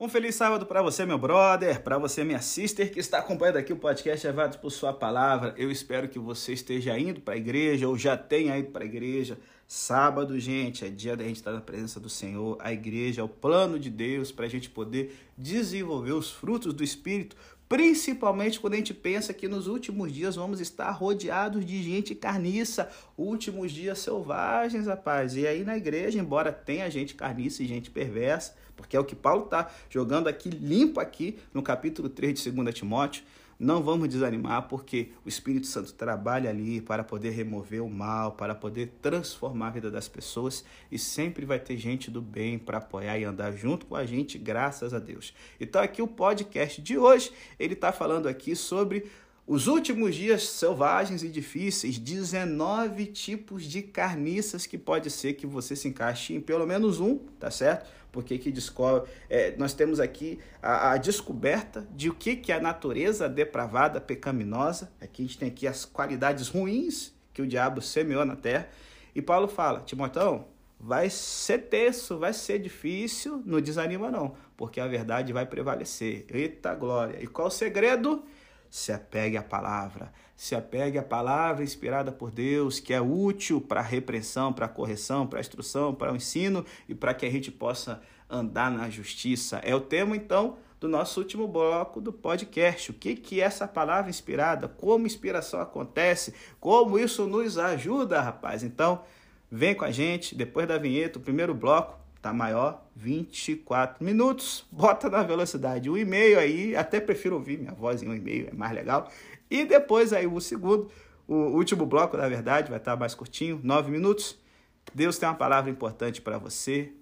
Um feliz sábado para você, meu brother, para você, minha sister, que está acompanhando aqui o podcast Levados por Sua Palavra. Eu espero que você esteja indo para a igreja ou já tenha ido para a igreja. Sábado, gente, é dia da gente estar na presença do Senhor. A igreja é o plano de Deus para a gente poder desenvolver os frutos do Espírito, principalmente quando a gente pensa que nos últimos dias vamos estar rodeados de gente carniça, últimos dias selvagens, rapaz. E aí na igreja, embora tenha gente carniça e gente perversa, porque é o que Paulo está jogando aqui, limpo aqui, no capítulo 3 de 2 Timóteo. Não vamos desanimar, porque o Espírito Santo trabalha ali para poder remover o mal, para poder transformar a vida das pessoas e sempre vai ter gente do bem para apoiar e andar junto com a gente, graças a Deus. Então, aqui o podcast de hoje, ele está falando aqui sobre os últimos dias selvagens e difíceis, 19 tipos de carniças que pode ser que você se encaixe em pelo menos um, tá certo? Porque que descobre, é, nós temos aqui a, a, descoberta de o que, que é a natureza depravada, pecaminosa. Aqui a gente tem aqui as qualidades ruins que o diabo semeou na terra. E Paulo fala, Timotão, vai ser tenso, vai ser difícil, não desanima não, porque a verdade vai prevalecer. Eita glória! E qual o segredo? se apegue à palavra. Se apegue à palavra inspirada por Deus, que é útil para a repressão, para a correção, para a instrução, para o ensino e para que a gente possa andar na justiça. É o tema, então, do nosso último bloco do podcast. O que, que é essa palavra inspirada? Como inspiração acontece? Como isso nos ajuda, rapaz? Então, vem com a gente, depois da vinheta, o primeiro bloco tá maior, 24 minutos. Bota na velocidade. O e-mail aí, até prefiro ouvir minha voz em um e-mail, é mais legal. E depois aí o segundo, o último bloco, na verdade, vai estar mais curtinho, 9 minutos. Deus tem uma palavra importante para você.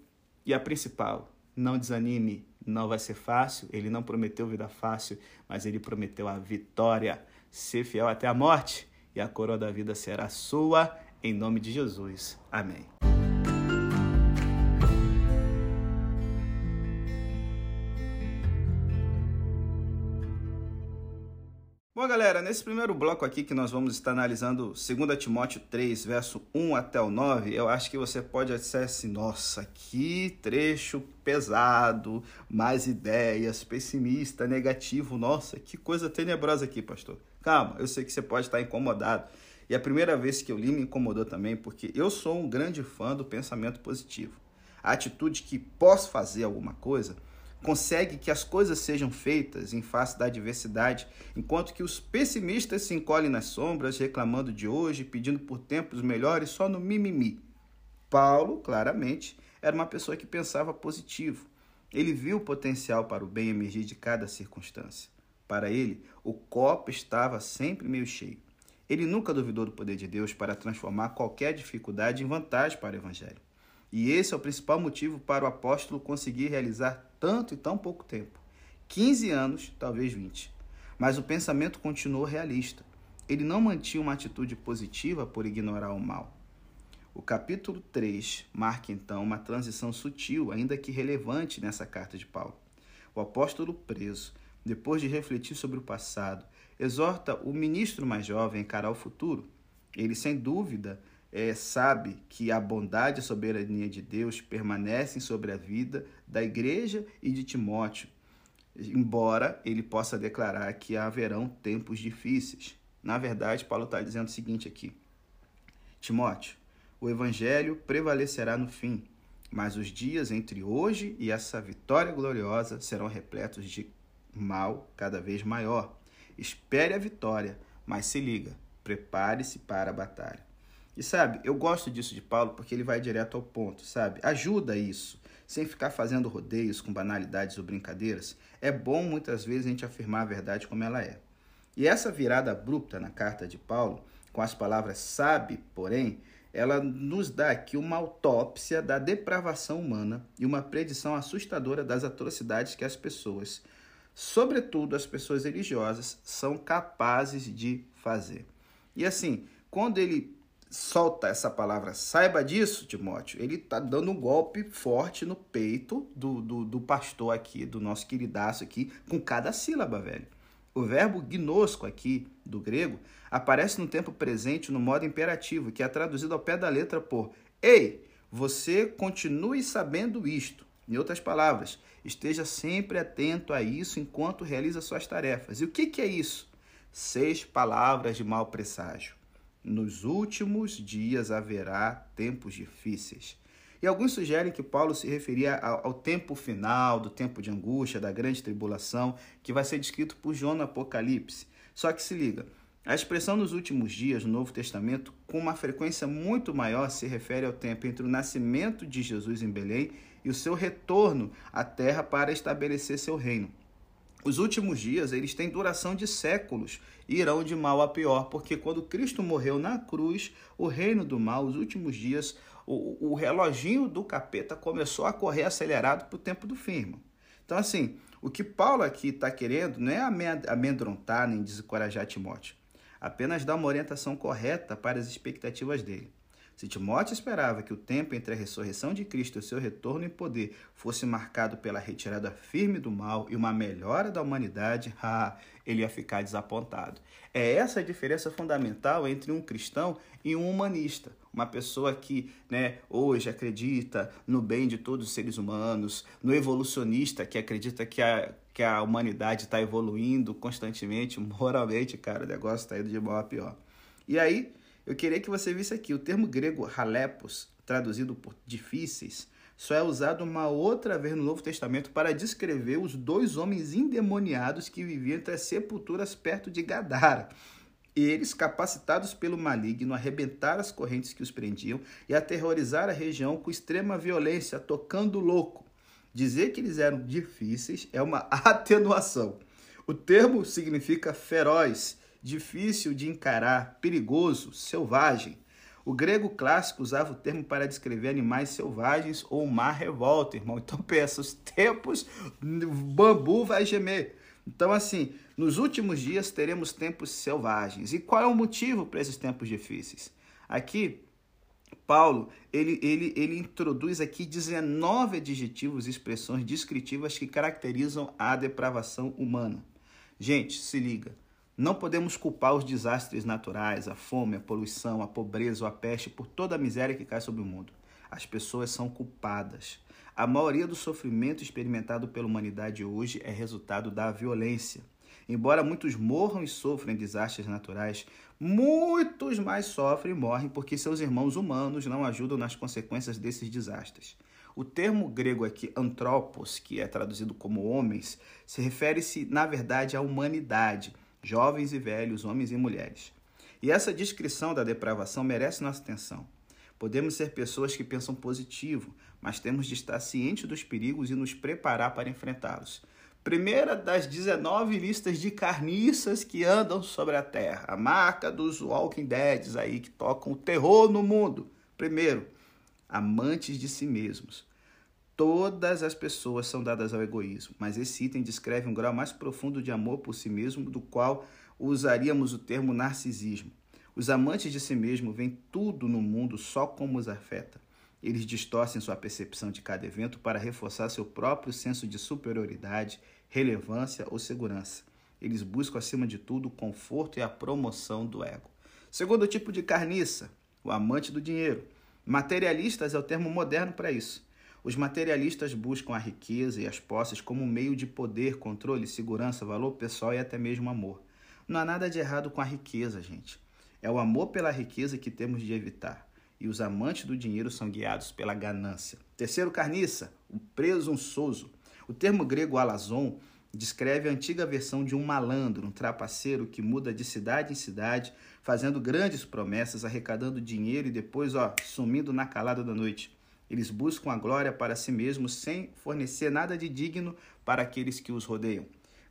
E a principal, não desanime, não vai ser fácil. Ele não prometeu vida fácil, mas ele prometeu a vitória. Ser fiel até a morte e a coroa da vida será sua, em nome de Jesus. Amém. Bom, galera, nesse primeiro bloco aqui que nós vamos estar analisando 2 Timóteo 3, verso 1 até o 9, eu acho que você pode assim, nossa, que trecho pesado, mais ideias, pessimista, negativo, nossa, que coisa tenebrosa aqui, pastor. Calma, eu sei que você pode estar incomodado. E a primeira vez que eu li me incomodou também, porque eu sou um grande fã do pensamento positivo. A atitude que posso fazer alguma coisa consegue que as coisas sejam feitas em face da adversidade, enquanto que os pessimistas se encolhem nas sombras, reclamando de hoje, pedindo por tempos melhores só no mimimi. Paulo, claramente, era uma pessoa que pensava positivo. Ele viu o potencial para o bem emergir de cada circunstância. Para ele, o copo estava sempre meio cheio. Ele nunca duvidou do poder de Deus para transformar qualquer dificuldade em vantagem para o Evangelho. E esse é o principal motivo para o apóstolo conseguir realizar tanto e tão pouco tempo 15 anos, talvez 20. Mas o pensamento continuou realista. Ele não mantinha uma atitude positiva por ignorar o mal. O capítulo 3 marca então uma transição sutil, ainda que relevante, nessa carta de Paulo. O apóstolo preso, depois de refletir sobre o passado, exorta o ministro mais jovem a encarar o futuro. Ele, sem dúvida, é, sabe que a bondade e a soberania de Deus permanecem sobre a vida da igreja e de Timóteo, embora ele possa declarar que haverão tempos difíceis. Na verdade, Paulo está dizendo o seguinte aqui: Timóteo, o evangelho prevalecerá no fim, mas os dias entre hoje e essa vitória gloriosa serão repletos de mal cada vez maior. Espere a vitória, mas se liga, prepare-se para a batalha. E sabe, eu gosto disso de Paulo porque ele vai direto ao ponto, sabe? Ajuda isso, sem ficar fazendo rodeios com banalidades ou brincadeiras. É bom muitas vezes a gente afirmar a verdade como ela é. E essa virada abrupta na carta de Paulo, com as palavras sabe, porém, ela nos dá aqui uma autópsia da depravação humana e uma predição assustadora das atrocidades que as pessoas, sobretudo as pessoas religiosas, são capazes de fazer. E assim, quando ele solta essa palavra, saiba disso, Timóteo, ele está dando um golpe forte no peito do, do, do, pastor aqui, do nosso queridaço aqui, com cada sílaba, velho. O verbo gnosco aqui, do grego, aparece no tempo presente no modo imperativo, que é traduzido ao pé da letra por Ei, você continue sabendo isto. Em outras palavras, esteja sempre atento a isso enquanto realiza suas tarefas. E o que, que é isso? Seis palavras de mau presságio. Nos últimos dias haverá tempos difíceis. E alguns sugerem que Paulo se referia ao, tempo final, do tempo de angústia, da grande tribulação, que vai ser descrito por João no Apocalipse. Só que se liga, a expressão nos últimos dias no Novo Testamento, com uma frequência muito maior, se refere ao tempo entre o nascimento de Jesus em Belém e o seu retorno à terra para estabelecer seu reino. Os últimos dias, eles têm duração de séculos e irão de mal a pior, porque quando Cristo morreu na cruz, o reino do mal, os últimos dias, o, o reloginho do capeta começou a correr acelerado para o tempo do fim. Irmão. Então, assim, o que Paulo aqui está querendo não é amedrontar nem desencorajar Timóteo, apenas dar uma orientação correta para as expectativas dele. Se Timóteo esperava que o tempo entre a ressurreição de Cristo e o seu retorno em poder fosse marcado pela retirada firme do mal e uma melhora da humanidade, ah, ele ia ficar desapontado. É essa a diferença fundamental entre um cristão e um humanista. Uma pessoa que né, hoje acredita no bem de todos os seres humanos, no evolucionista que acredita que a, que a humanidade está evoluindo constantemente, moralmente, cara, o negócio está indo de mal a pior. E aí, eu queria que você visse aqui o termo grego halepos, traduzido por difíceis, só é usado uma outra vez no Novo Testamento para descrever os dois homens endemoniados que viviam entre as sepulturas perto de Gadara. Eles, capacitados pelo maligno, arrebentaram as correntes que os prendiam e aterrorizaram a região com extrema violência, tocando louco. Dizer que eles eram difíceis é uma atenuação. O termo significa feroz difícil de encarar, perigoso, selvagem. O grego clássico usava o termo para descrever animais selvagens ou mar revolta, irmão. Então pensa, os tempos, bambu vai gemer. Então, assim, nos últimos dias teremos tempos selvagens. E qual é o motivo para esses tempos difíceis? Aqui, Paulo, ele, ele, ele introduz aqui 19 adjetivos e expressões descritivas que caracterizam a depravação humana. Gente, se liga. Não podemos culpar os desastres naturais, a fome, a poluição, a pobreza ou a peste por toda a miséria que cai sobre o mundo. As pessoas são culpadas. A maioria do sofrimento experimentado pela humanidade hoje é resultado da violência. Embora muitos morram e sofrem desastres naturais, muitos mais sofrem e morrem porque seus irmãos humanos não ajudam nas consequências desses desastres. O termo grego aqui, antropos, que é traduzido como homens, se refere-se, na verdade, à humanidade jovens e velhos, homens e mulheres. E essa descrição da depravação merece nossa atenção. Podemos ser pessoas que pensam positivo, mas temos de estar cientes dos perigos e nos preparar para enfrentá-los. Primeira das 19 listas de carniças que andam sobre a Terra. A marca dos Walking Dead aí que tocam o terror no mundo. Primeiro, amantes de si mesmos. Todas as pessoas são dadas ao egoísmo, mas esse item descreve um grau mais profundo de amor por si mesmo, do qual usaríamos o termo narcisismo. Os amantes de si mesmo veem tudo no mundo só como os afeta. Eles distorcem sua percepção de cada evento para reforçar seu próprio senso de superioridade, relevância ou segurança. Eles buscam, acima de tudo, o conforto e a promoção do ego. Segundo tipo de carniça, o amante do dinheiro. Materialistas é o termo moderno para isso. Os materialistas buscam a riqueza e as posses como meio de poder, controle, segurança, valor pessoal e até mesmo amor. Não há nada de errado com a riqueza, gente. É o amor pela riqueza que temos de evitar. E os amantes do dinheiro são guiados pela ganância. Terceiro, carniça, o presunçoso. O termo grego alazon descreve a antiga versão de um malandro, um trapaceiro que muda de cidade em cidade, fazendo grandes promessas, arrecadando dinheiro e depois, ó, sumindo na calada da noite. Eles buscam a glória para si mesmos sem fornecer nada de digno para aqueles que os rodeiam.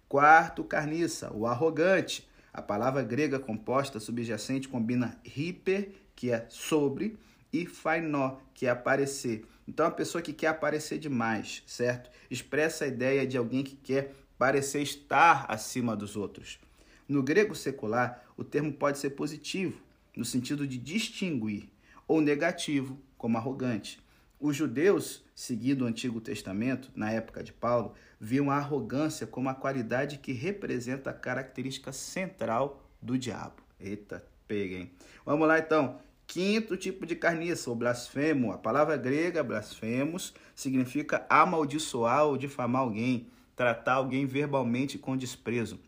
Quarto, carniça, o arrogante. A palavra grega composta subjacente combina hiper, que é sobre, e fainó, que é aparecer. Então, a pessoa que quer aparecer demais, certo? Expressa a ideia de alguém que quer parecer estar acima dos outros. No grego secular, o termo pode ser positivo, no sentido de distinguir, ou negativo, como arrogante. Os judeus, seguindo o Antigo Testamento, na época de Paulo, viam a arrogância como a qualidade que representa a característica central do diabo. Eita, pega, hein? Vamos lá então. Quinto tipo de carniça, o blasfemo. A palavra grega blasfemos significa amaldiçoar ou difamar alguém, tratar alguém verbalmente com desprezo.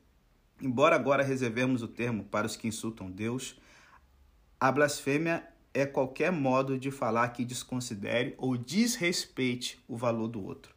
Embora agora reservemos o termo para os que insultam Deus, a blasfêmia é qualquer modo de falar que desconsidere ou desrespeite o valor do outro.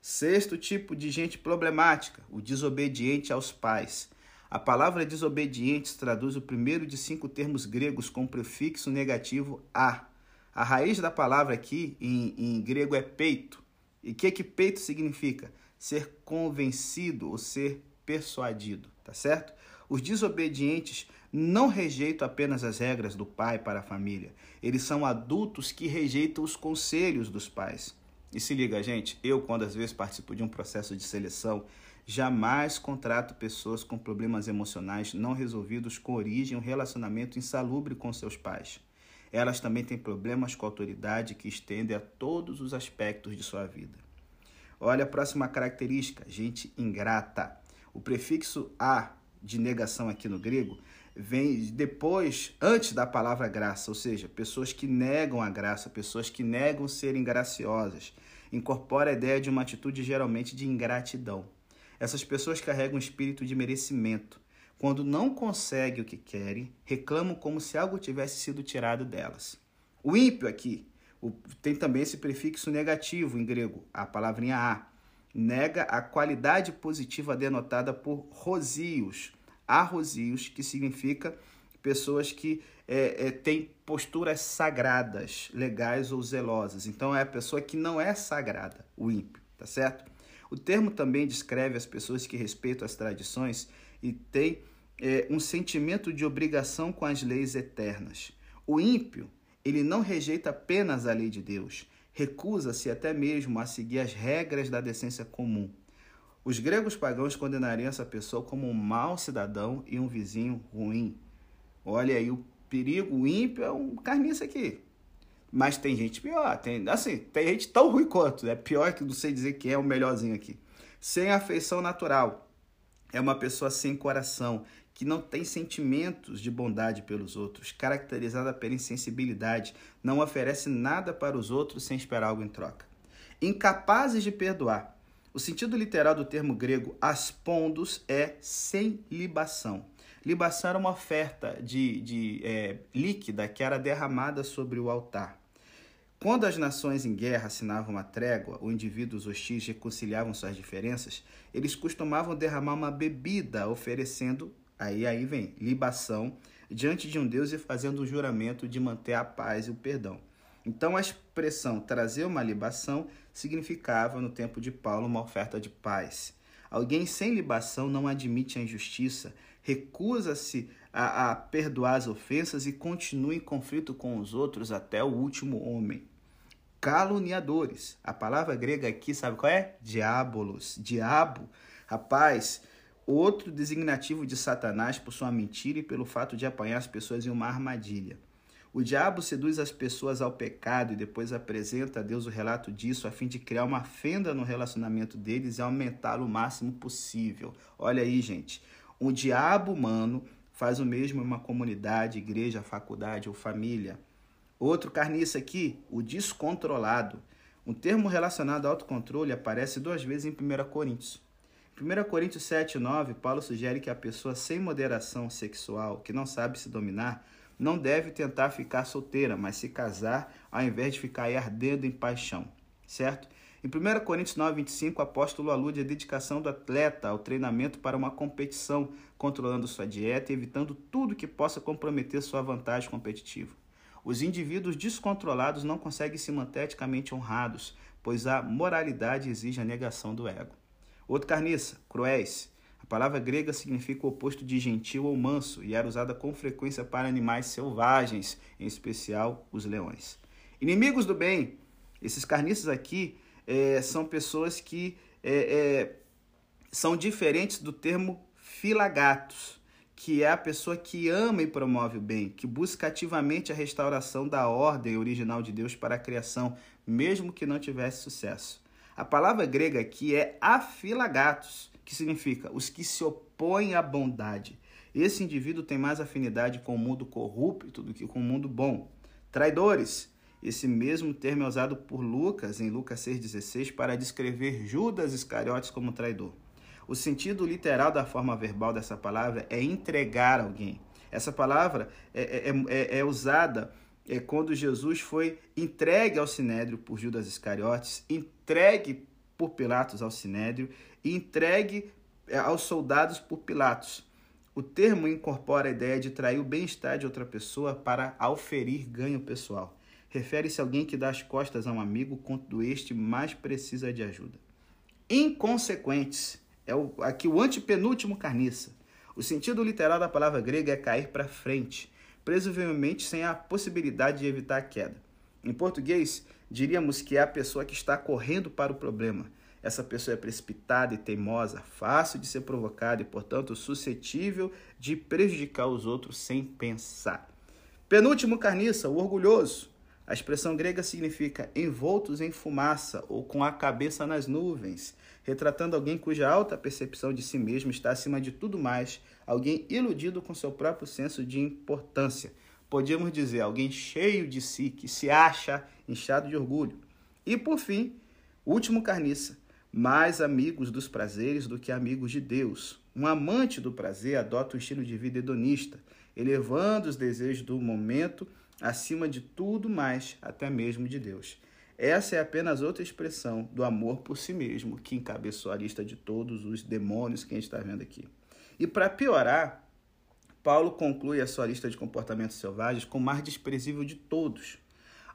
Sexto tipo de gente problemática, o desobediente aos pais. A palavra desobediente traduz o primeiro de cinco termos gregos com prefixo negativo a. A raiz da palavra aqui em, em grego é peito. E o que, que peito significa? Ser convencido ou ser persuadido, tá certo? Os desobedientes não rejeitam apenas as regras do pai para a família. Eles são adultos que rejeitam os conselhos dos pais. E se liga, gente, eu, quando às vezes participo de um processo de seleção, jamais contrato pessoas com problemas emocionais não resolvidos com origem um relacionamento insalubre com seus pais. Elas também têm problemas com a autoridade que estendem a todos os aspectos de sua vida. Olha a próxima característica, gente ingrata. O prefixo a de negação aqui no grego vem depois, antes da palavra graça, ou seja, pessoas que negam a graça, pessoas que negam serem graciosas. Incorpora a ideia de uma atitude geralmente de ingratidão. Essas pessoas carregam um espírito de merecimento. Quando não conseguem o que querem, reclamam como se algo tivesse sido tirado delas. O ímpio aqui tem também esse prefixo negativo em grego, a palavrinha a. Nega a qualidade positiva denotada por rosios, arrosios, que significa pessoas que é, é, têm posturas sagradas, legais ou zelosas. Então é a pessoa que não é sagrada, o ímpio, tá certo? O termo também descreve as pessoas que respeitam as tradições e têm é, um sentimento de obrigação com as leis eternas. O ímpio, ele não rejeita apenas a lei de Deus, recusa-se até mesmo a seguir as regras da decência comum. Os gregos pagãos condenariam essa pessoa como um mau cidadão e um vizinho ruim. Olha aí o perigo, o ímpio é um carniça aqui. Mas tem gente pior, tem assim, tem gente tão ruim quanto, é pior que não sei dizer quem é o melhorzinho aqui. Sem afeição natural. É uma pessoa sem coração, que não tem sentimentos de bondade pelos outros, caracterizada pela insensibilidade, não oferece nada para os outros sem esperar algo em troca. Incapazes de perdoar, o sentido literal do termo grego aspondos é sem libação. Libação era uma oferta de, de é, líquida que era derramada sobre o altar. Quando as nações em guerra assinavam uma trégua ou indivíduos hostis reconciliavam suas diferenças, eles costumavam derramar uma bebida, oferecendo, aí, aí vem, libação, diante de um Deus e fazendo o juramento de manter a paz e o perdão. Então a expressão trazer uma libação significava, no tempo de Paulo, uma oferta de paz. Alguém sem libação não admite a injustiça, recusa-se a, a, perdoar as ofensas e continua em conflito com os outros até o último homem. Caluniadores. A palavra grega aqui, sabe qual é? Diabolos. Diabo. Rapaz, outro designativo de Satanás por sua mentira e pelo fato de apanhar as pessoas em uma armadilha. O diabo seduz as pessoas ao pecado e depois apresenta a Deus o relato disso a fim de criar uma fenda no relacionamento deles e aumentá-lo o máximo possível. Olha aí, gente. O diabo humano faz o mesmo em uma comunidade, igreja, faculdade ou família. Outro carniça aqui, o descontrolado. Um termo relacionado ao autocontrole aparece duas vezes em 1 Coríntios. Em 1 Coríntios 7, 9, Paulo sugere que a pessoa sem moderação sexual, que não sabe se dominar, não deve tentar ficar solteira, mas se casar ao invés de ficar ardendo em paixão, certo? Em 1 Coríntios 9, 25, o apóstolo alude à dedicação do atleta ao treinamento para uma competição, controlando sua dieta e evitando tudo que possa comprometer sua vantagem competitiva. Os indivíduos descontrolados não conseguem se manter eticamente honrados, pois a moralidade exige a negação do ego. Outro carniça, cruéis palavra grega significa o oposto de gentil ou manso e era usada com frequência para animais selvagens, em especial os leões. Inimigos do bem, esses carniças aqui é, são pessoas que é, é, são diferentes do termo filagatos, que é a pessoa que ama e promove o bem, que busca ativamente a restauração da ordem original de Deus para a criação, mesmo que não tivesse sucesso. A palavra grega aqui é afilagatos, que significa os que se opõem à bondade. Esse indivíduo tem mais afinidade com o mundo corrupto do que com o mundo bom. Traidores. Esse mesmo termo é usado por Lucas em Lucas 6,16 para descrever Judas Iscariotes como traidor. O sentido literal da forma verbal dessa palavra é entregar alguém. Essa palavra é, é, é, é usada é, quando Jesus foi entregue ao sinédrio por Judas Iscariotes, entregue por Pilatos ao sinédrio e entregue é, aos soldados por Pilatos. O termo incorpora a ideia de trair o bem-estar de outra pessoa para auferir ganho pessoal. Refere-se a alguém que dá as costas a um amigo quando este mais precisa de ajuda. Inconsequentes é o, aqui o antepenúltimo carniça. O sentido literal da palavra grega é cair para frente, presumivelmente sem a possibilidade de evitar a queda. Em português, diríamos que é a pessoa que está correndo para o problema, essa pessoa é precipitada e teimosa, fácil de ser provocada e, portanto, suscetível de prejudicar os outros sem pensar. Penúltimo carniça, o orgulhoso. A expressão grega significa envoltos em fumaça ou com a cabeça nas nuvens, retratando alguém cuja alta percepção de si mesmo está acima de tudo mais, alguém iludido com seu próprio senso de importância. Podíamos dizer alguém cheio de si, que se acha inchado de orgulho. E por fim, último carniça, mais amigos dos prazeres do que amigos de Deus. Um amante do prazer adota um estilo de vida hedonista, elevando os desejos do momento acima de tudo mais, até mesmo de Deus. Essa é apenas outra expressão do amor por si mesmo, que encabeçou a lista de todos os demônios que a gente está vendo aqui. E para piorar, Paulo conclui a sua lista de comportamentos selvagens com o mais desprezível de todos,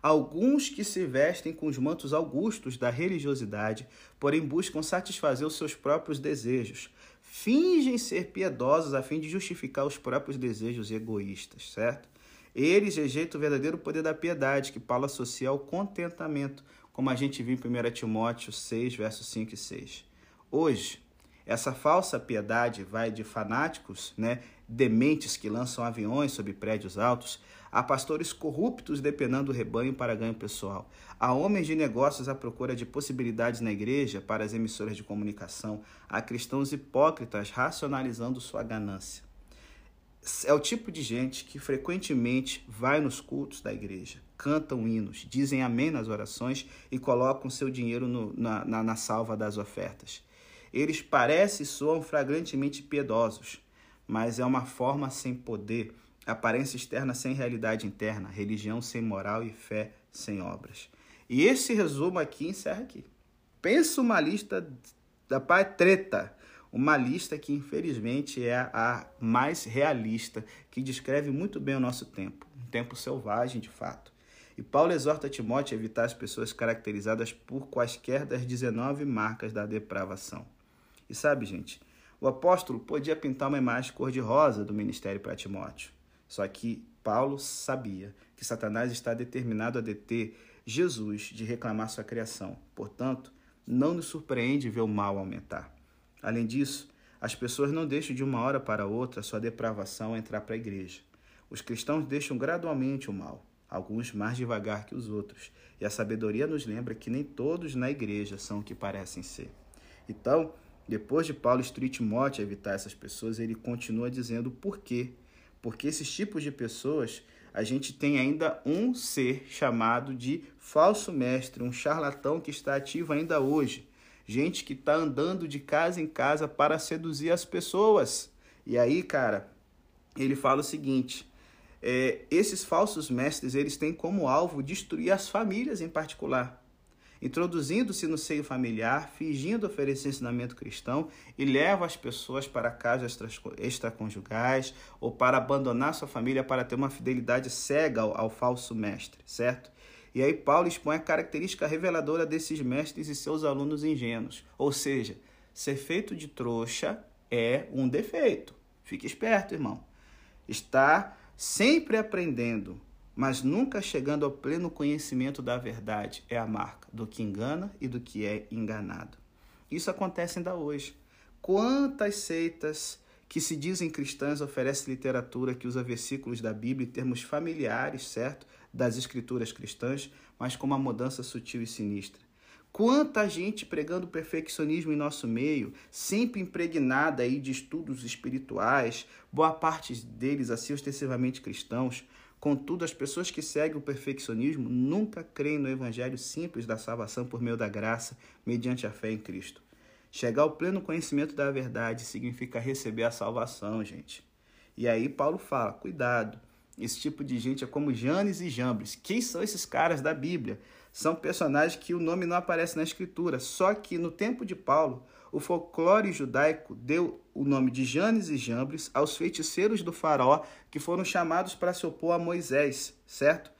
alguns que se vestem com os mantos augustos da religiosidade, porém buscam satisfazer os seus próprios desejos. Fingem ser piedosos a fim de justificar os próprios desejos egoístas, certo? Eles rejeitam o verdadeiro poder da piedade, que Paulo associa ao contentamento, como a gente viu em 1 Timóteo 6, versos 5 e 6. Hoje, essa falsa piedade vai de fanáticos, né, dementes que lançam aviões sobre prédios altos, Há pastores corruptos depenando o rebanho para ganho pessoal. Há homens de negócios à procura de possibilidades na igreja para as emissoras de comunicação. Há cristãos hipócritas racionalizando sua ganância. É o tipo de gente que frequentemente vai nos cultos da igreja, cantam hinos, dizem amém nas orações e colocam seu dinheiro no, na, na, na salva das ofertas. Eles parecem e soam flagrantemente piedosos, mas é uma forma sem poder aparência externa sem realidade interna, religião sem moral e fé sem obras. E esse resumo aqui encerra aqui. Pensa uma lista da pai treta, uma lista que infelizmente é a mais realista, que descreve muito bem o nosso tempo, um tempo selvagem de fato. E Paulo exorta Timóteo a evitar as pessoas caracterizadas por quaisquer das 19 marcas da depravação. E sabe, gente, o apóstolo podia pintar uma imagem cor-de-rosa do ministério para Timóteo. Só que Paulo sabia que Satanás está determinado a deter Jesus de reclamar sua criação. Portanto, não nos surpreende ver o mal aumentar. Além disso, as pessoas não deixam de uma hora para outra sua depravação entrar para a igreja. Os cristãos deixam gradualmente o mal, alguns mais devagar que os outros, e a sabedoria nos lembra que nem todos na igreja são o que parecem ser. Então, depois de Paulo instruir Timóteo a evitar essas pessoas, ele continua dizendo o porquê porque esses tipos de pessoas, a gente tem ainda um ser chamado de falso mestre, um charlatão que está ativo ainda hoje. Gente que está andando de casa em casa para seduzir as pessoas. E aí, cara, ele fala o seguinte: é, esses falsos mestres eles têm como alvo destruir as famílias em particular introduzindo-se no seio familiar, fingindo oferecer ensinamento cristão e leva as pessoas para casas extraconjugais ou para abandonar sua família para ter uma fidelidade cega ao, ao falso mestre, certo? E aí Paulo expõe a característica reveladora desses mestres e seus alunos ingênuos, ou seja, ser feito de trouxa é um defeito. Fique esperto, irmão. Está sempre aprendendo, mas nunca chegando ao pleno conhecimento da verdade é a marca do que engana e do que é enganado. Isso acontece ainda hoje. Quantas seitas que se dizem cristãs oferecem literatura que usa versículos da Bíblia e termos familiares, certo? Das escrituras cristãs, mas com uma mudança sutil e sinistra. Quanta gente pregando perfeccionismo em nosso meio, sempre impregnada aí de estudos espirituais, boa parte deles assim ostensivamente cristãos. Contudo, as pessoas que seguem o perfeccionismo nunca creem no evangelho simples da salvação por meio da graça, mediante a fé em Cristo. Chegar ao pleno conhecimento da verdade significa receber a salvação, gente. E aí Paulo fala: cuidado, esse tipo de gente é como Janes e Jambres. Quem são esses caras da Bíblia? são personagens que o nome não aparece na escritura. Só que no tempo de Paulo, o folclore judaico deu o nome de Janes e Jambres aos feiticeiros do faraó que foram chamados para se opor a Moisés, certo?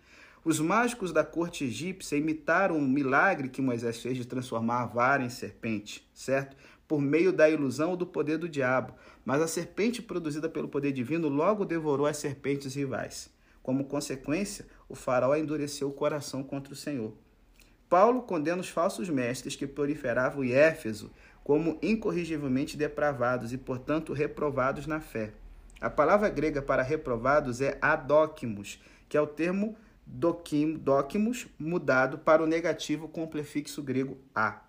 Os mágicos da corte egípcia imitaram o milagre que Moisés fez de transformar a vara em serpente, certo? Por meio da ilusão ou do poder do diabo. Mas a serpente produzida pelo poder divino logo devorou as serpentes rivais. Como consequência, o faraó endureceu o coração contra o Senhor. Paulo condena os falsos mestres que proliferavam em Éfeso como incorrigivelmente depravados e, portanto, reprovados na fé. A palavra grega para reprovados é adóquimos, que é o termo dóquimos mudado para o negativo com o prefixo grego a.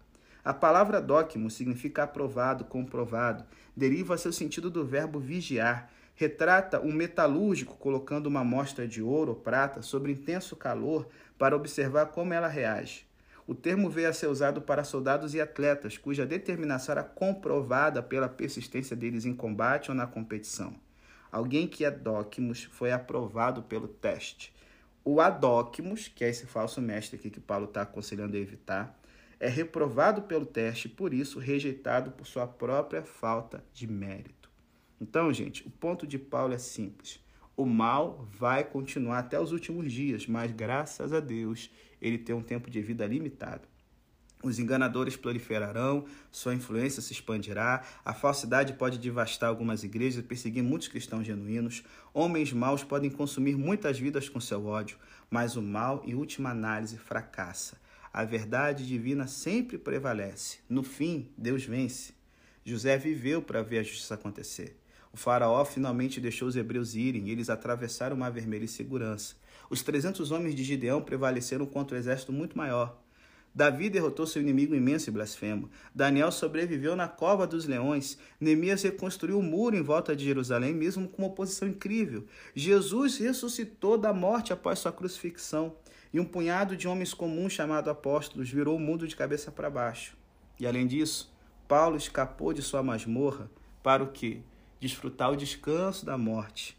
A palavra dóquimos significa aprovado, comprovado, deriva seu sentido do verbo vigiar, retrata um metalúrgico colocando uma amostra de ouro ou prata sobre intenso calor para observar como ela reage. O termo veio a ser usado para soldados e atletas, cuja determinação era comprovada pela persistência deles em combate ou na competição. Alguém que é dóquimos foi aprovado pelo teste. O adóquimos, que é esse falso mestre aqui que Paulo está aconselhando a evitar, é reprovado pelo teste, por isso rejeitado por sua própria falta de mérito. Então, gente, o ponto de Paulo é simples. O mal vai continuar até os últimos dias, mas graças a Deus ele tem um tempo de vida limitado. Os enganadores proliferarão, sua influência se expandirá, a falsidade pode devastar algumas igrejas e perseguir muitos cristãos genuínos. Homens maus podem consumir muitas vidas com seu ódio, mas o mal, em última análise, fracassa. A verdade divina sempre prevalece. No fim, Deus vence. José viveu para ver a justiça acontecer. O faraó finalmente deixou os hebreus irem e eles atravessaram o Mar Vermelho em segurança. Os 300 homens de Gideão prevaleceram contra o um exército muito maior. Davi derrotou seu inimigo imenso e blasfemo. Daniel sobreviveu na cova dos leões. Neemias reconstruiu o muro em volta de Jerusalém, mesmo com uma oposição incrível. Jesus ressuscitou da morte após sua crucifixão. E um punhado de homens comuns chamados apóstolos virou o mundo de cabeça para baixo. E além disso, Paulo escapou de sua masmorra para o quê? desfrutar o descanso da morte.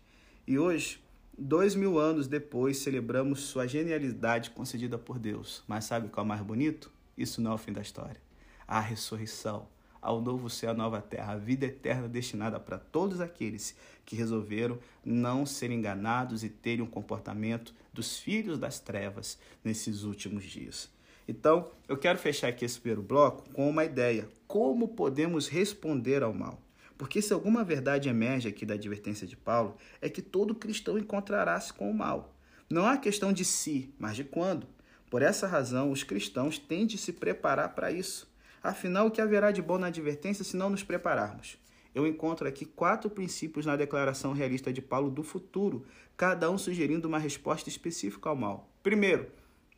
E hoje, dois mil anos depois, celebramos sua genialidade concedida por Deus. Mas sabe qual é o mais bonito? Isso não é o fim da história. A ressurreição, ao novo céu, a nova terra, a vida eterna destinada para todos aqueles que resolveram não ser enganados e terem um comportamento dos filhos das trevas nesses últimos dias. Então, eu quero fechar aqui esse primeiro bloco com uma ideia: como podemos responder ao mal? Porque se alguma verdade emerge aqui da advertência de Paulo, é que todo cristão encontrará-se com o mal. Não há questão de se, mas de quando. Por essa razão, os cristãos têm de se preparar para isso. Afinal, o que haverá de bom na advertência se não nos prepararmos? Eu encontro aqui quatro princípios na declaração realista de Paulo do futuro, cada um sugerindo uma resposta específica ao mal. Primeiro,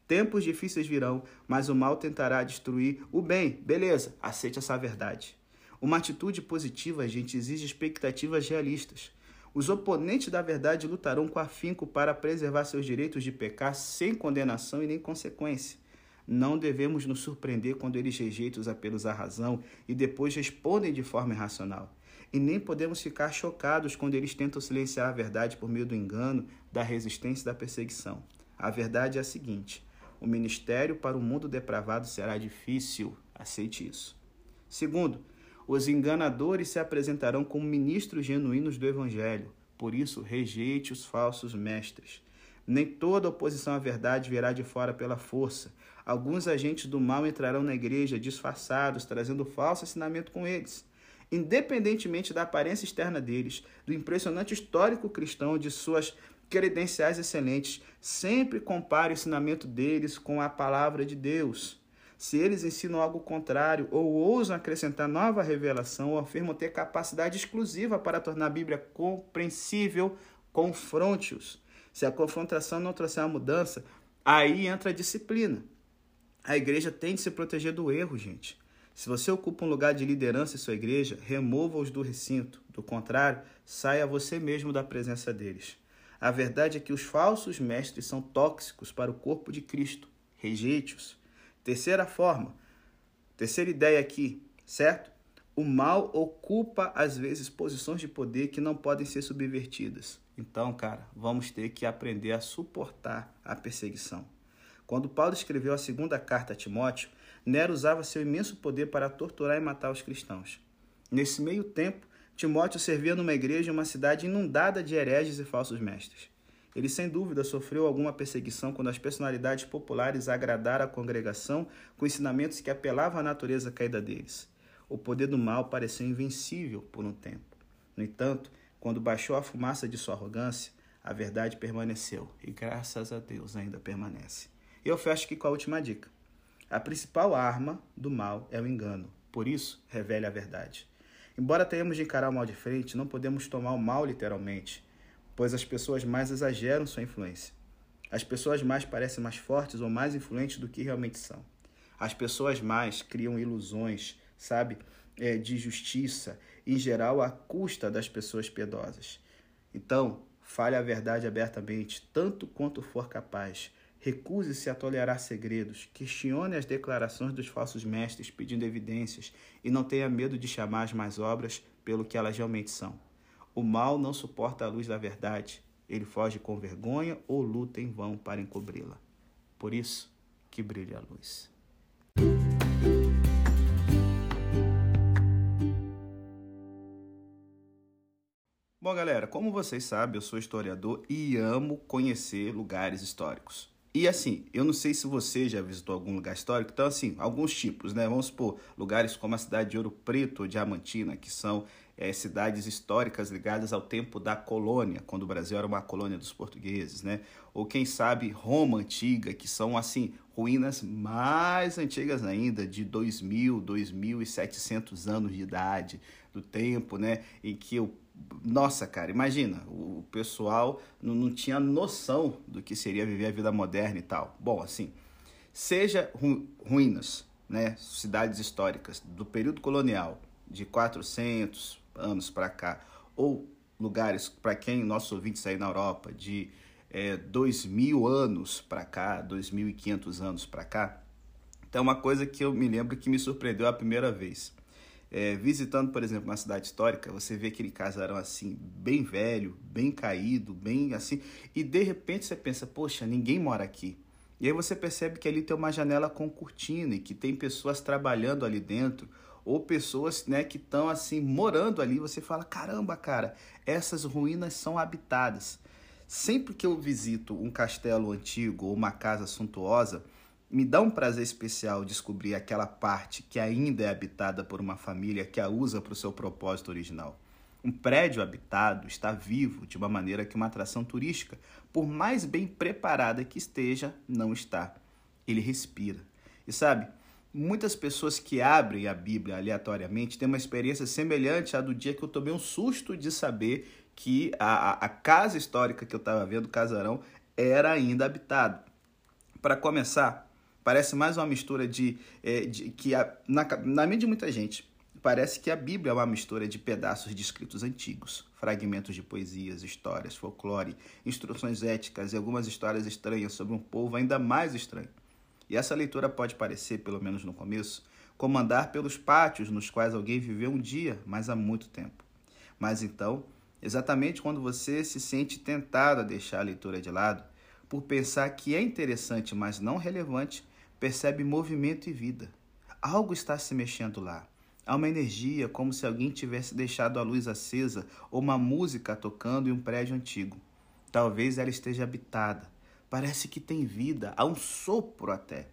tempos difíceis virão, mas o mal tentará destruir o bem. Beleza, aceite essa verdade. Uma atitude positiva, gente, exige expectativas realistas. Os oponentes da verdade lutarão com afinco para preservar seus direitos de pecar sem condenação e nem consequência. Não devemos nos surpreender quando eles rejeitam os apelos à razão e depois respondem de forma irracional. E nem podemos ficar chocados quando eles tentam silenciar a verdade por meio do engano, da resistência e da perseguição. A verdade é a seguinte: o ministério para o mundo depravado será difícil. Aceite isso. Segundo, os enganadores se apresentarão como ministros genuínos do Evangelho. Por isso, rejeite os falsos mestres. Nem toda oposição à verdade virá de fora pela força. Alguns agentes do mal entrarão na igreja disfarçados, trazendo falso ensinamento com eles. Independentemente da aparência externa deles, do impressionante histórico cristão, de suas credenciais excelentes, sempre compare o ensinamento deles com a palavra de Deus. Se eles ensinam algo contrário ou ousam acrescentar nova revelação ou afirmam ter capacidade exclusiva para tornar a Bíblia compreensível, confronte-os. Se a confrontação não trouxer uma mudança, aí entra a disciplina. A igreja tem de se proteger do erro, gente. Se você ocupa um lugar de liderança em sua igreja, remova-os do recinto. Do contrário, saia você mesmo da presença deles. A verdade é que os falsos mestres são tóxicos para o corpo de Cristo. Rejeite-os. Terceira forma, terceira ideia aqui, certo? O mal ocupa às vezes posições de poder que não podem ser subvertidas. Então, cara, vamos ter que aprender a suportar a perseguição. Quando Paulo escreveu a segunda carta a Timóteo, Nero usava seu imenso poder para torturar e matar os cristãos. Nesse meio tempo, Timóteo servia numa igreja em uma cidade inundada de hereges e falsos mestres. Ele sem dúvida sofreu alguma perseguição quando as personalidades populares agradaram a congregação com ensinamentos que apelavam à natureza caída deles. O poder do mal pareceu invencível por um tempo. No entanto, quando baixou a fumaça de sua arrogância, a verdade permaneceu e graças a Deus ainda permanece. Eu fecho aqui com a última dica. A principal arma do mal é o engano. Por isso, revele a verdade. Embora tenhamos de encarar o mal de frente, não podemos tomar o mal literalmente, pois as pessoas mais exageram sua influência. As pessoas mais parecem mais fortes ou mais influentes do que realmente são. As pessoas mais criam ilusões, sabe, é, de justiça, em geral à custa das pessoas piedosas. Então, fale a verdade abertamente, tanto quanto for capaz. Recuse-se a tolerar segredos, questione as declarações dos falsos mestres pedindo evidências e não tenha medo de chamar as más obras pelo que elas realmente são. O mal não suporta a luz da verdade, ele foge com vergonha ou luta em vão para encobri-la. Por isso, que brilhe a luz. Bom, galera, como vocês sabem, eu sou historiador e amo conhecer lugares históricos. E assim, eu não sei se você já visitou algum lugar histórico, então assim, alguns tipos, né? Vamos supor, lugares como a cidade de Ouro Preto ou Diamantina, que são é, cidades históricas ligadas ao tempo da colônia, quando o Brasil era uma colônia dos portugueses, né? Ou quem sabe Roma antiga, que são assim, ruínas mais antigas ainda, de 2000, 2700 anos de idade, do tempo, né, em que o nossa, cara, imagina, o pessoal não, não tinha noção do que seria viver a vida moderna e tal. Bom, assim, seja ru, ruínas, né, cidades históricas do período colonial, de 400 anos para cá, ou lugares, para quem nossos ouvintes aí na Europa, de é, 2.000 anos para cá, 2.500 anos para cá. Então, uma coisa que eu me lembro que me surpreendeu a primeira vez. É, visitando, por exemplo, uma cidade histórica, você vê aquele casarão assim, bem velho, bem caído, bem assim, e de repente você pensa, poxa, ninguém mora aqui. E aí você percebe que ali tem uma janela com cortina e que tem pessoas trabalhando ali dentro, ou pessoas né, que estão assim, morando ali. Você fala, caramba, cara, essas ruínas são habitadas. Sempre que eu visito um castelo antigo ou uma casa suntuosa, me dá um prazer especial descobrir aquela parte que ainda é habitada por uma família que a usa para o seu propósito original. Um prédio habitado está vivo de uma maneira que uma atração turística, por mais bem preparada que esteja, não está. Ele respira. E sabe, muitas pessoas que abrem a Bíblia aleatoriamente têm uma experiência semelhante à do dia que eu tomei um susto de saber que a, a casa histórica que eu estava vendo, o casarão, era ainda habitado. Para começar, Parece mais uma mistura de, é, de que a, na, na mente de muita gente parece que a Bíblia é uma mistura de pedaços de escritos antigos, fragmentos de poesias, histórias, folclore, instruções éticas e algumas histórias estranhas sobre um povo ainda mais estranho. E essa leitura pode parecer, pelo menos no começo, como andar pelos pátios nos quais alguém viveu um dia, mas há muito tempo. Mas então, exatamente quando você se sente tentado a deixar a leitura de lado, por pensar que é interessante, mas não relevante, percebe movimento e vida. Algo está se mexendo lá. Há uma energia como se alguém tivesse deixado a luz acesa ou uma música tocando em um prédio antigo. Talvez ela esteja habitada. Parece que tem vida, há um sopro até.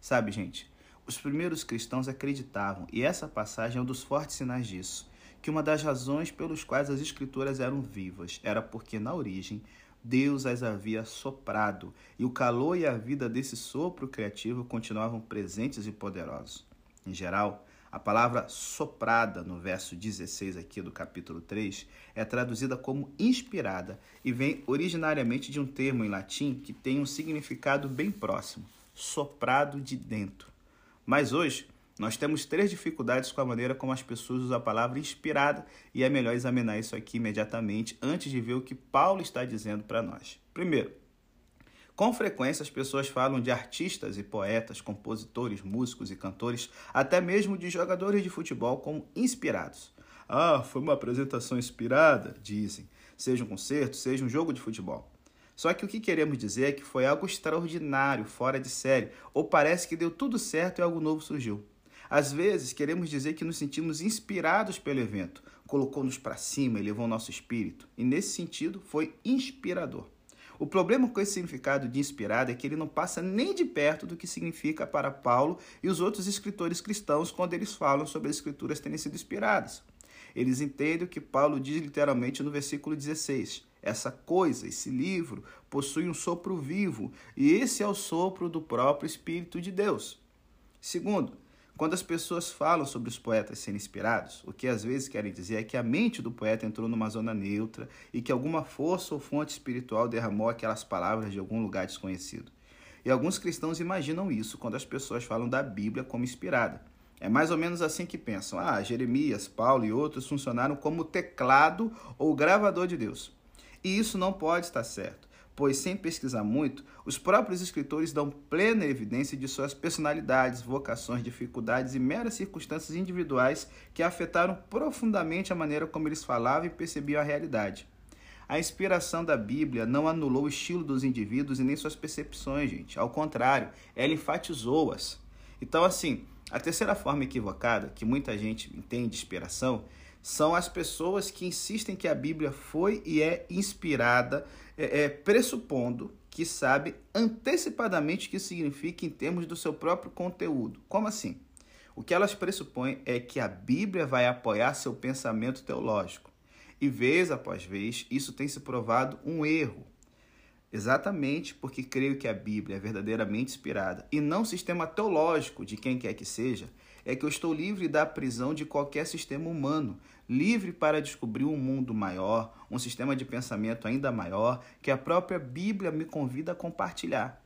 Sabe, gente, os primeiros cristãos acreditavam, e essa passagem é um dos fortes sinais disso, que uma das razões pelos quais as escrituras eram vivas era porque, na origem, Deus as havia soprado, e o calor e a vida desse sopro criativo continuavam presentes e poderosos. Em geral, a palavra soprada no verso 16 aqui do capítulo 3 é traduzida como inspirada e vem originariamente de um termo em latim que tem um significado bem próximo. soprado de dentro. Mas hoje, nós temos três dificuldades com a maneira como as pessoas usam a palavra inspirada e é melhor examinar isso aqui imediatamente antes de ver o que Paulo está dizendo para nós. Primeiro, com frequência as pessoas falam de artistas e poetas, compositores, músicos e cantores, até mesmo de jogadores de futebol como inspirados. Ah, foi uma apresentação inspirada, dizem, seja um concerto, seja um jogo de futebol. Só que o que queremos dizer é que foi algo extraordinário, fora de série, ou parece que deu tudo certo e algo novo surgiu. Às vezes, queremos dizer que nos sentimos inspirados pelo evento, colocou-nos para cima, elevou nosso espírito, e nesse sentido foi inspirador. O problema com esse significado de inspirado é que ele não passa nem de perto do que significa para Paulo e os outros escritores cristãos quando eles falam sobre as escrituras terem sido inspiradas. Eles entendem o que Paulo diz literalmente no versículo 16. Essa coisa, esse livro, possui um sopro vivo, e esse é o sopro do próprio Espírito de Deus. Segundo, quando as pessoas falam sobre os poetas serem inspirados, o que às vezes querem dizer é que a mente do poeta entrou numa zona neutra e que alguma força ou fonte espiritual derramou aquelas palavras de algum lugar desconhecido. E alguns cristãos imaginam isso quando as pessoas falam da Bíblia como inspirada. É mais ou menos assim que pensam. Ah, Jeremias, Paulo e outros funcionaram como teclado ou gravador de Deus. E isso não pode estar certo pois, sem pesquisar muito, os próprios escritores dão plena evidência de suas personalidades, vocações, dificuldades e meras circunstâncias individuais que afetaram profundamente a maneira como eles falavam e percebiam a realidade. A inspiração da Bíblia não anulou o estilo dos indivíduos e nem suas percepções, gente. Ao contrário, ela enfatizou-as. Então, assim, a terceira forma equivocada que muita gente entende de inspiração são as pessoas que insistem que a Bíblia foi e é inspirada, é, é, pressupondo que sabe antecipadamente o que significa em termos do seu próprio conteúdo. Como assim? O que elas pressupõem é que a Bíblia vai apoiar seu pensamento teológico. E vez após vez, isso tem se provado um erro. Exatamente porque creio que a Bíblia é verdadeiramente inspirada e não sistema teológico de quem quer que seja, é que eu estou livre da prisão de qualquer sistema humano, livre para descobrir um mundo maior, um sistema de pensamento ainda maior, que a própria Bíblia me convida a compartilhar.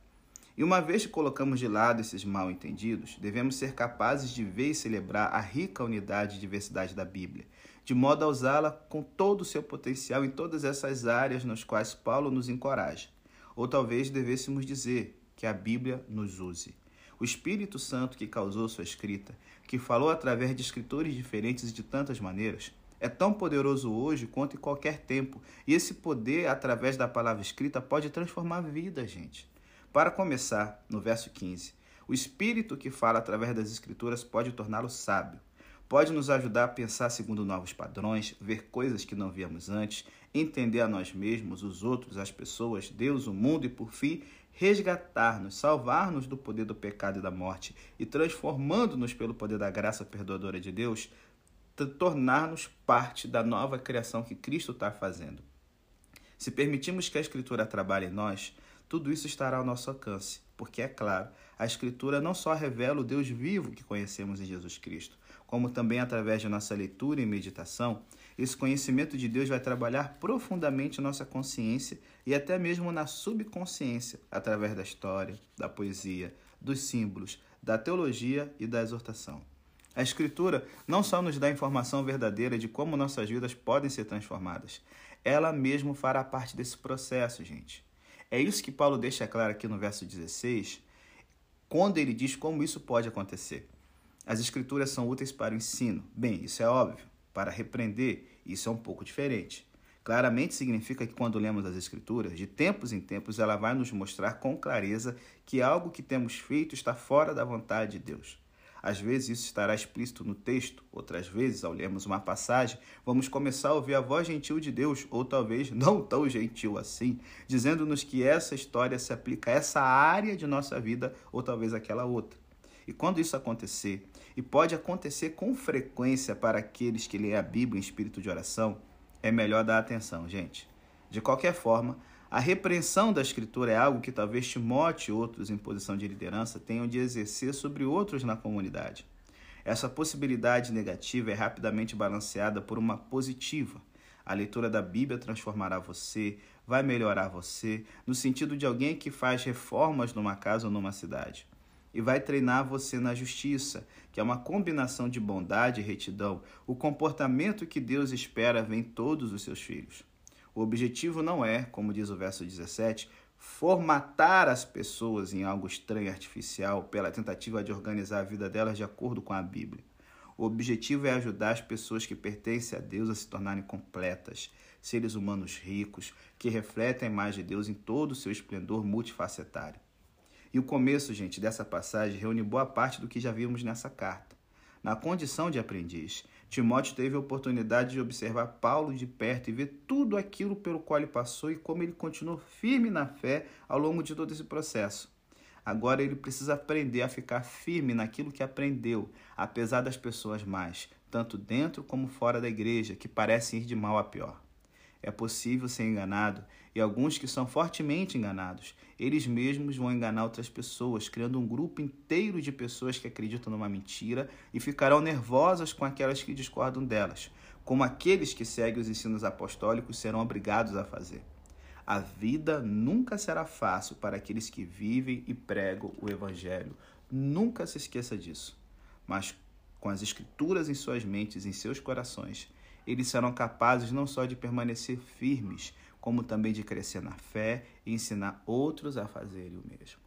E uma vez que colocamos de lado esses mal entendidos, devemos ser capazes de ver e celebrar a rica unidade e diversidade da Bíblia, de modo a usá-la com todo o seu potencial em todas essas áreas nas quais Paulo nos encoraja. Ou talvez devêssemos dizer que a Bíblia nos use. O Espírito Santo que causou sua escrita, que falou através de escritores diferentes e de tantas maneiras, é tão poderoso hoje quanto em qualquer tempo. E esse poder, através da palavra escrita, pode transformar a vida, gente. Para começar, no verso 15, o Espírito que fala através das Escrituras pode torná-lo sábio. Pode nos ajudar a pensar segundo novos padrões, ver coisas que não víamos antes, entender a nós mesmos, os outros, as pessoas, Deus, o mundo e, por fim, resgatar-nos, salvar-nos do poder do pecado e da morte e transformando-nos pelo poder da graça perdoadora de Deus, tornar-nos parte da nova criação que Cristo está fazendo. Se permitirmos que a Escritura trabalhe em nós, tudo isso estará ao nosso alcance, porque, é claro, a Escritura não só revela o Deus vivo que conhecemos em Jesus Cristo, como também através de nossa leitura e meditação, esse conhecimento de Deus vai trabalhar profundamente nossa consciência e até mesmo na subconsciência, através da história, da poesia, dos símbolos, da teologia e da exortação. A Escritura não só nos dá informação verdadeira de como nossas vidas podem ser transformadas, ela mesmo fará parte desse processo, gente. É isso que Paulo deixa claro aqui no verso 16, quando ele diz como isso pode acontecer. As Escrituras são úteis para o ensino. Bem, isso é óbvio. Para repreender, isso é um pouco diferente. Claramente significa que quando lemos as Escrituras, de tempos em tempos, ela vai nos mostrar com clareza que algo que temos feito está fora da vontade de Deus. Às vezes isso estará explícito no texto, outras vezes, ao lermos uma passagem, vamos começar a ouvir a voz gentil de Deus, ou talvez não tão gentil assim, dizendo-nos que essa história se aplica a essa área de nossa vida, ou talvez aquela outra. E quando isso acontecer, e pode acontecer com frequência para aqueles que leem a Bíblia em espírito de oração, é melhor dar atenção, gente. De qualquer forma, a repreensão da Escritura é algo que talvez Timote e outros em posição de liderança tenham de exercer sobre outros na comunidade. Essa possibilidade negativa é rapidamente balanceada por uma positiva. A leitura da Bíblia transformará você, vai melhorar você, no sentido de alguém que faz reformas numa casa ou numa cidade. E vai treinar você na justiça, que é uma combinação de bondade e retidão, o comportamento que Deus espera ver em todos os seus filhos. O objetivo não é, como diz o verso 17, formatar as pessoas em algo estranho e artificial pela tentativa de organizar a vida delas de acordo com a Bíblia. O objetivo é ajudar as pessoas que pertencem a Deus a se tornarem completas, seres humanos ricos, que refletem a imagem de Deus em todo o seu esplendor multifacetário. E o começo, gente, dessa passagem reúne boa parte do que já vimos nessa carta. Na condição de aprendiz, Timóteo teve a oportunidade de observar Paulo de perto e ver tudo aquilo pelo qual ele passou e como ele continuou firme na fé ao longo de todo esse processo. Agora ele precisa aprender a ficar firme naquilo que aprendeu, apesar das pessoas mais, tanto dentro como fora da igreja, que parecem ir de mal a pior. É possível ser enganado, e alguns que são fortemente enganados, eles mesmos vão enganar outras pessoas, criando um grupo inteiro de pessoas que acreditam numa mentira e ficarão nervosas com aquelas que discordam delas, como aqueles que seguem os ensinos apostólicos serão obrigados a fazer. A vida nunca será fácil para aqueles que vivem e pregam o Evangelho. Nunca se esqueça disso. Mas com as Escrituras em suas mentes, em seus corações, eles serão capazes não só de permanecer firmes, como também de crescer na fé e ensinar outros a fazerem o mesmo.